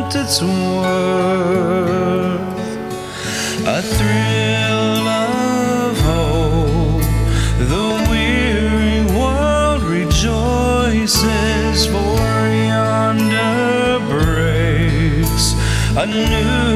felt its worth. A thrill of hope, the weary world rejoices, for yonder breaks a new.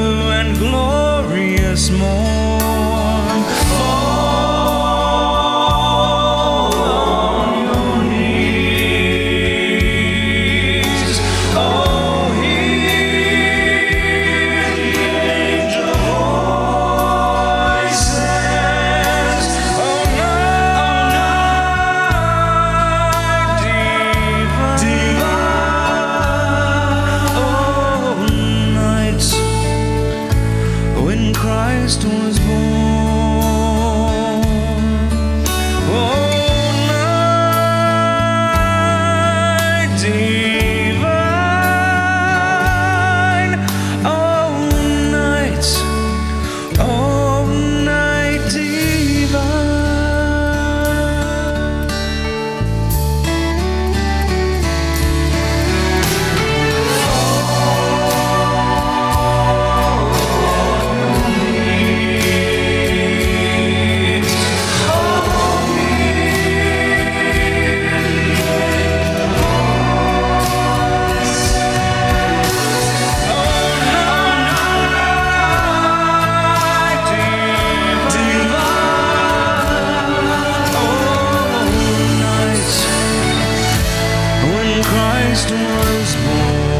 Christ was born.